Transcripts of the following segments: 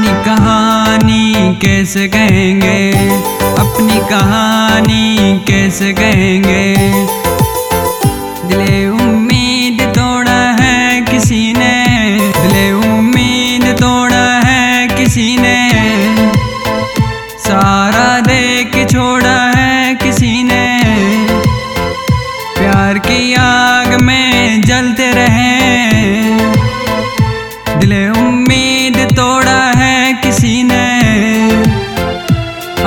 अपनी कहानी कैसे कहेंगे? अपनी कहानी कैसे कहेंगे? दिले उम्मीद तोड़ा है किसी ने। दिले उम्मीद तोड़ा है किसी ने। सारा देख छोड़ा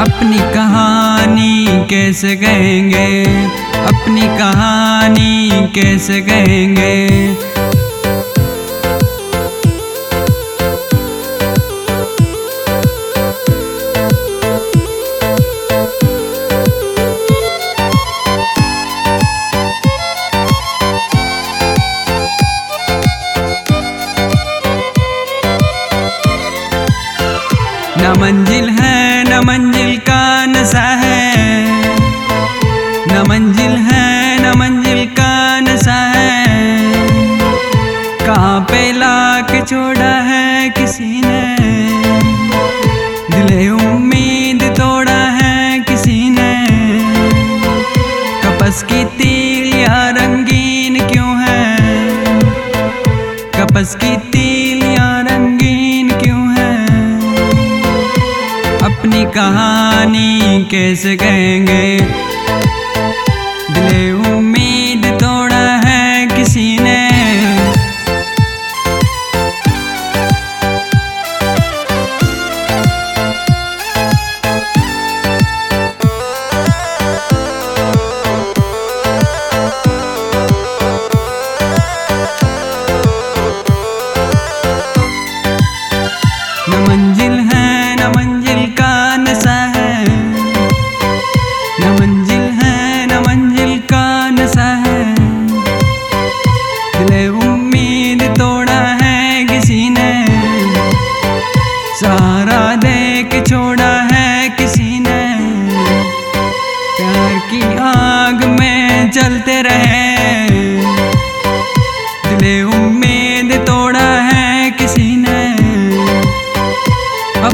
अपनी कहानी कैसे कहेंगे? अपनी कहानी कैसे कहेंगे? मंजिल है छोड़ा है किसी ने। दिले उम्मीद तोड़ा है किसी ने। कपस की तीलियाँ रंगीन क्यों है? कपस की तीलियाँ रंगीन क्यों है? अपनी कहानी कैसे कहेंगे?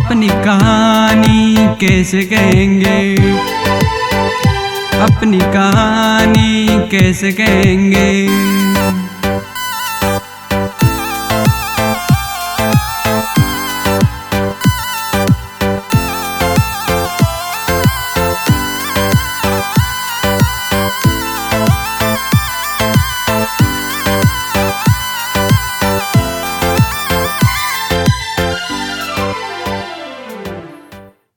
अपनी कहानी कैसे कहेंगे? अपनी कहानी कैसे कहेंगे?